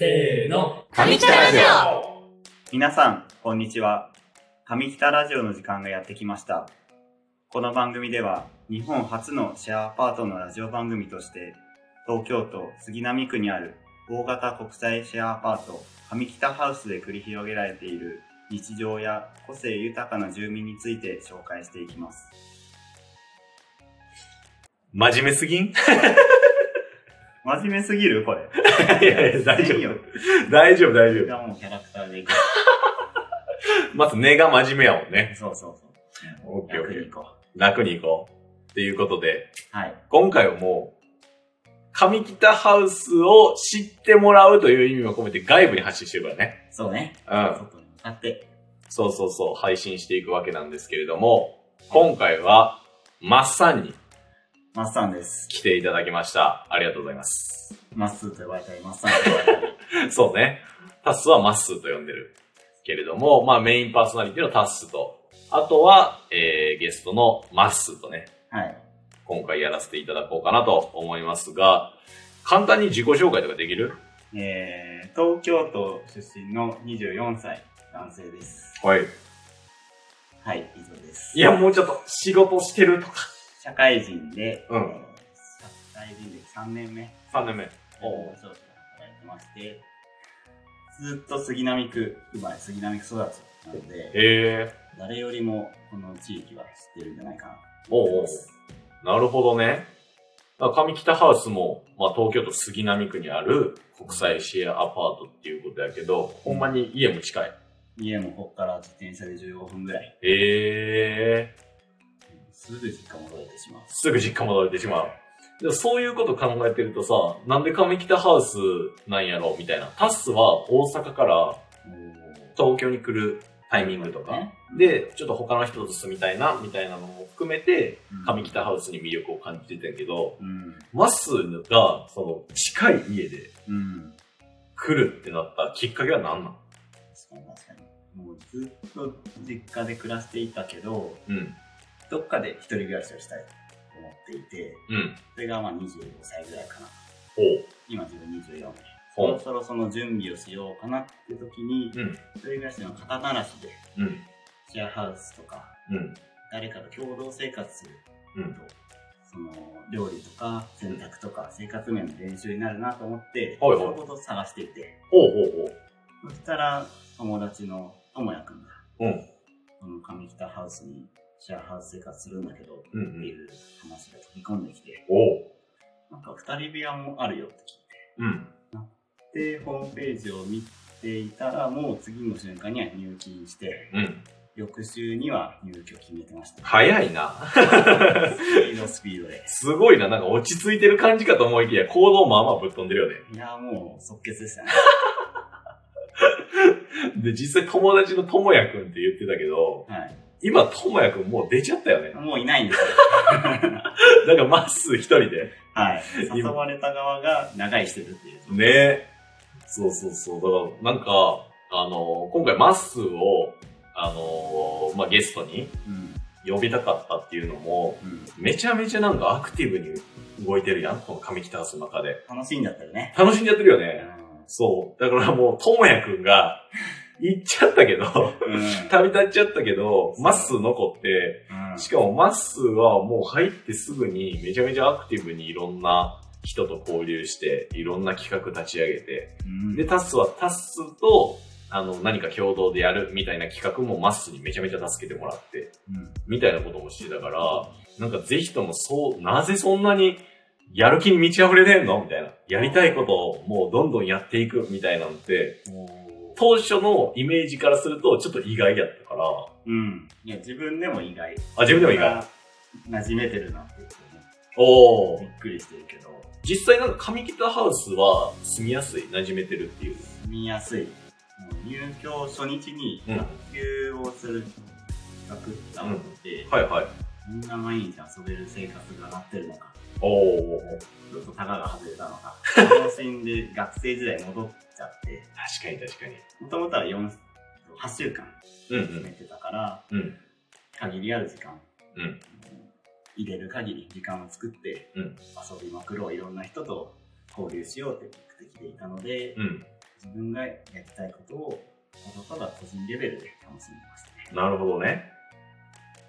せーの。上北ラジオ皆さん、こんにちは。上北ラジオの時間がやってきました。この番組では、日本初のシェアアパートのラジオ番組として、東京都杉並区にある大型国際シェアアパート、上北ハウスで繰り広げられている日常や個性豊かな住民について紹介していきます。真面目すぎん？い真面目すぎる？これ。やいや、大丈夫。大丈夫、大丈夫。がもうキャラクターでいく。まず根が真面目やもんね。そうそうそう。オッケーオッケー楽にいこ楽に行こう。っていうことで、う。はい。今回はもう、上北ハウスを知ってもらうという意味も込めて外部に発信してるからね。そうね。うん。外に向かって。そうそうそう、配信していくわけなんですけれども、今回は、マッサンにマッサンです。来ていただきました。ありがとうございます。マッスーと呼ばれたり、マッサンと呼ばれたり。そうね。タッスはマッスーと呼んでる。けれども、まあメインパーソナリティのタッスと、あとは、えー、ゲストのマッスーとね、はい。今回やらせていただこうかなと思いますが、簡単に自己紹介とかできる？えー、東京都出身の24歳男性です。はい。はい、以上です。いや、もうちょっと仕事してるとか。社会人で、うん。えー社会人で3年目、3年目。お商社で働いてまして、ずっと杉並区生まれ、杉並区育ちなので、え誰よりもこの地域は知ってるんじゃないかなとおうおなるほどね。上北ハウスも、まあ東京都杉並区にある国際シェアアパートっていうことやけど、ほんまに家も近い。家もここから自転車で15分ぐらい、ええすぐ実家戻れてしまう。すぐ実家戻れてしまう。でもそういうこと考えてるとさ、なんで上北ハウスなんやろみたいな。タッスは大阪から東京に来るタイミングとか、ねで、ちょっと他の人と住みたいな、みたいなのも含めて、うん上北ハウスに魅力を感じてたけど、うん。マッスーが、その、近い家でうん。来るってなったきっかけは何なの確かに確かに。もうずっと実家で暮らしていたけど、うん。どっかで一人暮らしをしたいと思っていて、うん。それがまあ25歳ぐらいかな。今自分24で。そ。ろそろその準備をしようかなって時に、うん。一人暮らしの肩慣らしで、うん。シェアハウスとか、うん。誰かと共同生活するうん。と、その料理とか洗濯とか生活面の練習になるなと思って、はいはいそういうことを探していて、ほうほうほう。そしたら友達のともやくんが、うん。この上北ハウスにシェアハウス生活するんだけど、うんうん。っていう話が飛び込んできて、おう。なんか二人部屋もあるよってうん。聞いて、で、ホームページを見ていたら、もう次の瞬間には入金して、うん。翌週には入居決めてました。早いな。スピードスピードで。すごいな。なんか落ち着いてる感じかと思いきや、行動まあまあぶっ飛んでるよね。いや、もう即決でしたね。で、実際友達のともやくんって言ってたけど、はい。今ともやくんもう出ちゃったよね。もういないんですよ。だからまっすー一人で。はい。誘われた側が長居してるっていう。ねそうそうそう。だから、なんか、あの今回マッスーを、あのまあ、ゲストにうん。呼びたかったっていうのも、うん。めちゃめちゃなんかアクティブに動いてるやん、この上北ハウスの中で。楽しんじゃったよね。楽しんでやってるようね。そう。だからもう、ともやくんが、行っちゃったけど、ん。旅立っちゃったけど、マッスー残って、うん。しかもマッスーはもう入ってすぐにめちゃめちゃアクティブにいろんな人と交流して、いろんな企画立ち上げて、うんで、タッスはタッスと、あの、何か共同でやるみたいな企画もマッスーにめちゃめちゃ助けてもらって、うん。みたいなこともしてたから、なんかぜひともそう、なぜそんなにやる気に満ち溢れてんのみたいな。やりたいことをもうどんどんやっていくみたいなのって、当初のイメージからするとちょっと意外やったから、うん。いや、自分でも意外。あ、自分でも意外。。馴染めてるなっていうね。おーびっくりしてるけど、実際なんか上北ハウスは住みやすい、馴染めてるっていう。住みやすい。入居初日にうん卓球をする企画ってあって、はいはい。みんな毎日遊べる生活がなってるのか、おー。ちょっとタガが外れたのか、楽しんで学生時代戻っちゃって、確かに確かに。もともとは4 8週間うん決めてたから、うん。限りある時間、うん入れる限り時間を作って、うん遊びまくろう、いろんな人と交流しようって目的でいたので、うん。自分がやりたいことを、ただただ個人レベルで楽しんでましたね。なるほどね。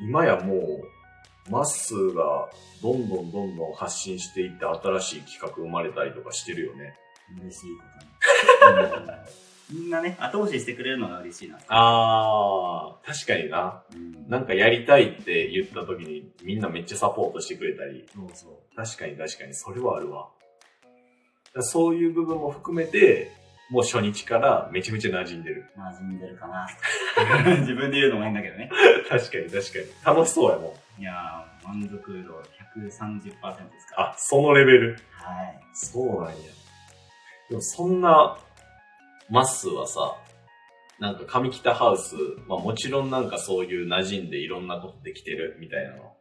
今やもう、まっすーがどんどんどんどん発信していって新しい企画生まれたりとかしてるよね。嬉しいことに。みんなね、後押ししてくれるのが嬉しいな。あー、確かにな。うんなんかやりたいって言った時にみんなめっちゃサポートしてくれたり。そうそう。確かに確かに、それはあるわ。そういう部分も含めて、もう初日からめちゃめちゃ馴染んでる。馴染んでるかな。自分で言うのもいいんだけどね。確かに確かに。楽しそうやもん。いやー、満足度130%ですから。あ、そのレベル。はい。そうなんや。でもそんな、マッスーはさ、なんか上北ハウス、まあもちろんなんかそういう馴染んでいろんなことできてるみたいなの。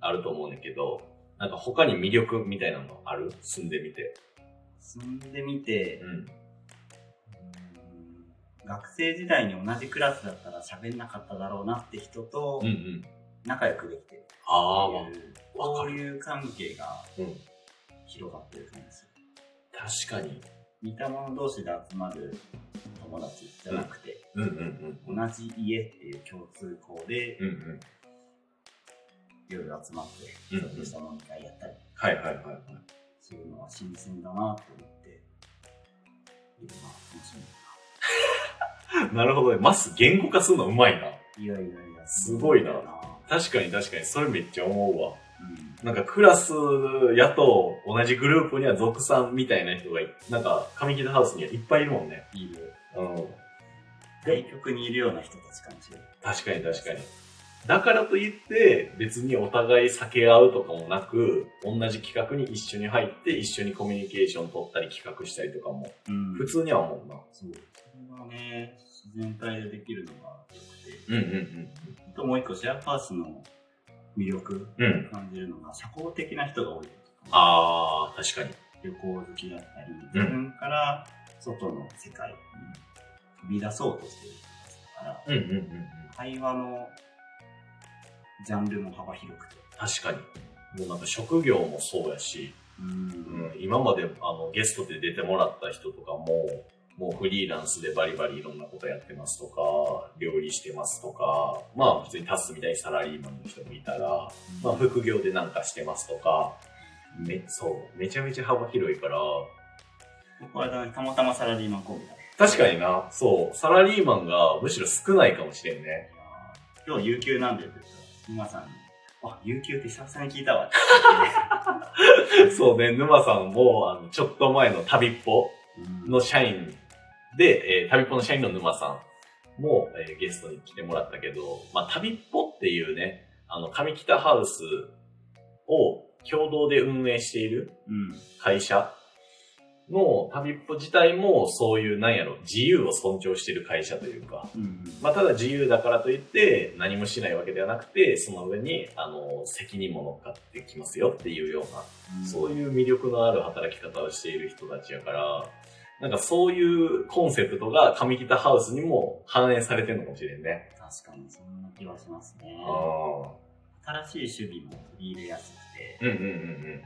あると思うんだけど、なんか他に魅力みたいなのある？住んでみて。住んでみて、うん。学生時代に同じクラスだったら喋んなかっただろうなって人とうんうん。仲良くできてるああ、まあっていう、わかるこういう関係がうん。広がってる感じです確かに。似た者同士で集まる友達じゃなくて、うんうんうん。同じ家っていう共通項でうんうん。夜集まって、うんちょっとした飲み会やったりはいはいはいはい。するのは新鮮だなと思って、今楽しみ なるほどね。マス言語化するのうまいな。いやいやいや、すごいなう確かに確かに。それめっちゃ思うわ。ん。なんかクラスやと同じグループには属さんみたいな人がい、なんか上北ハウスにはいっぱいいるもんね。いる。うん。対局にいるような人たちかもしれない。確かに確かに。だからといって別にお互い避け合うとかもなく、同じ企画に一緒に入って一緒にコミュニケーション取ったり企画したりとかもうん普通には思うな。そう。それはね、自然体でできるのが良くて。うんうんあともう一個、シェアパースの魅力うん。うん。感じるのが、社交的な人が多い。あー、確かに。旅行好きだったり、自分から外の世界に飛び出そうとしてる人たちだから、うんうんうんうん。会話のジャンルも幅広くて。確かに。もうなんか職業もそうやし、うんうん、今まであのゲストで出てもらった人とかも、もうフリーランスでバリバリいろんなことやってますとか、料理してますとか、まあ普通にタスみたいにサラリーマンの人もいたら、まあ副業でなんかしてますとか、め、そう、めちゃめちゃ幅広いから、僕はたまたまサラリーマンコンビだね。確かにな、そう、サラリーマンがむしろ少ないかもしれんね。今日有給なんでって言ったら、皆さんに、あ、有給って久々に聞いたわ そうね、沼さんも、あの、ちょっと前の旅っぽ。の社員で、えー旅っぽの社員の沼さんも、えーゲストに来てもらったけど、まあ、旅っぽっていうね、あの、上北ハウスを共同で運営しているうん。会社の旅っぽ自体もそういう、なんやろ、自由を尊重している会社というか、うん。まあ、ただ自由だからといって何もしないわけではなくて、その上に、あの、責任も乗っかってきますよっていうような、そういう魅力のある働き方をしている人たちやから、なんかそういうコンセプトが上北ハウスにも反映されてるのかもしれんね。確かにそんな気はしますね。あ新しい守備も取り入れやすくて、うんうんうんうん。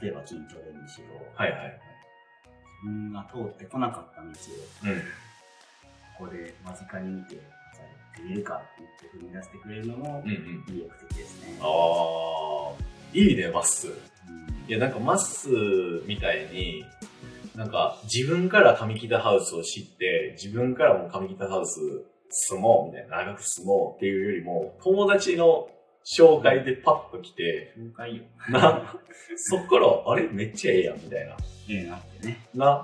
例えば筋トレにしろ、はいはい。が通ってこなかった道を、うん。ここで間近に見て、じゃあやってかって言って踏み出してくれるのもうんうん。魅力的ですね。ああ、いいね、マッスー。うんいや、なんかマッスーみたいに、なんか自分から上北ハウスを知って、自分からも上北ハウス住もうみたいな、長く住もうっていうよりも、友達の紹介でパッと来て、紹介よ。な、そっから、あれ？めっちゃええやん、みたいな。ええなってね。な、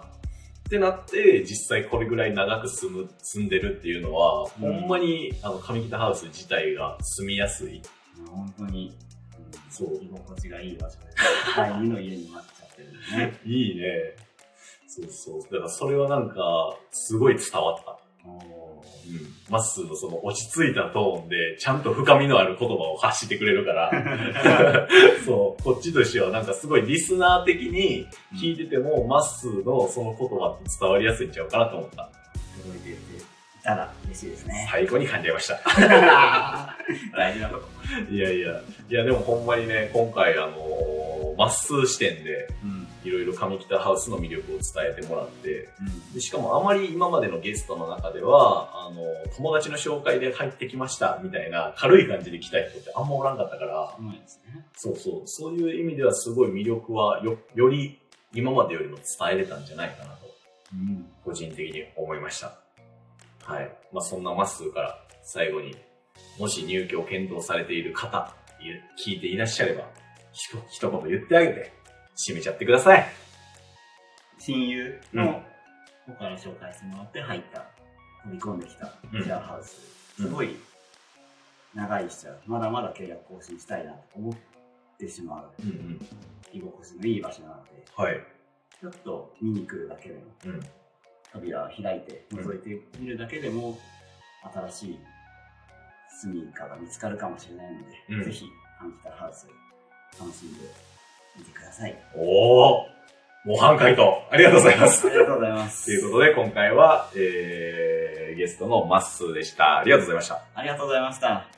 ってなって、実際これぐらい長く住む、住んでるっていうのは、うんほんまに、あの、上北ハウス自体が住みやすい。本当に、うんそう居心地がいい場所で、第二の家になっちゃってるね。いいね。そうそう。だからそれはなんか、すごい伝わった。まっすーのその落ち着いたトーンで、ちゃんと深みのある言葉を発してくれるから、そう、こっちとしてはなんかすごいリスナー的に聞いてても、まっすーのその言葉って伝わりやすいんちゃうかなと思った。届いていたら嬉しいですね。最後に感じました。大事なとこ。いやいや、いやでもほんまにね、今回あのー、まっすー視点で、うん。いろいろ上北ハウスの魅力を伝えてもらって、でしかもあまり今までのゲストの中では、あの、友達の紹介で入ってきましたみたいな軽い感じで来た人ってあんまおらんかったから、う。そうそう、そういう意味ではすごい魅力はよ、より今までよりも伝えれたんじゃないかなと、うん。個人的に思いました。はい。まあそんなまっすーから最後に、もし入居を検討されている方、い聞いていらっしゃれば、ひと一言言ってあげて、締めちゃってください。親友うんの僕から紹介してもらって入った、飛び込んできたうんシェアハウス。すごい長い人はまだまだ契約更新したいなと思ってしまううんうん。居心地のいい場所なので、はい。ちょっと見に来るだけでも、うん。扉を開いて覗いてみるだけでも、新しい住みかが見つかるかもしれないので、うんぜひ、ハンキタハウス楽しんでみてください。おー模範回答ありがとうございますあ。りがとうございます。ということで、今回は、えー、ゲストのマッスーでした。ありがとうございました。ありがとうございました。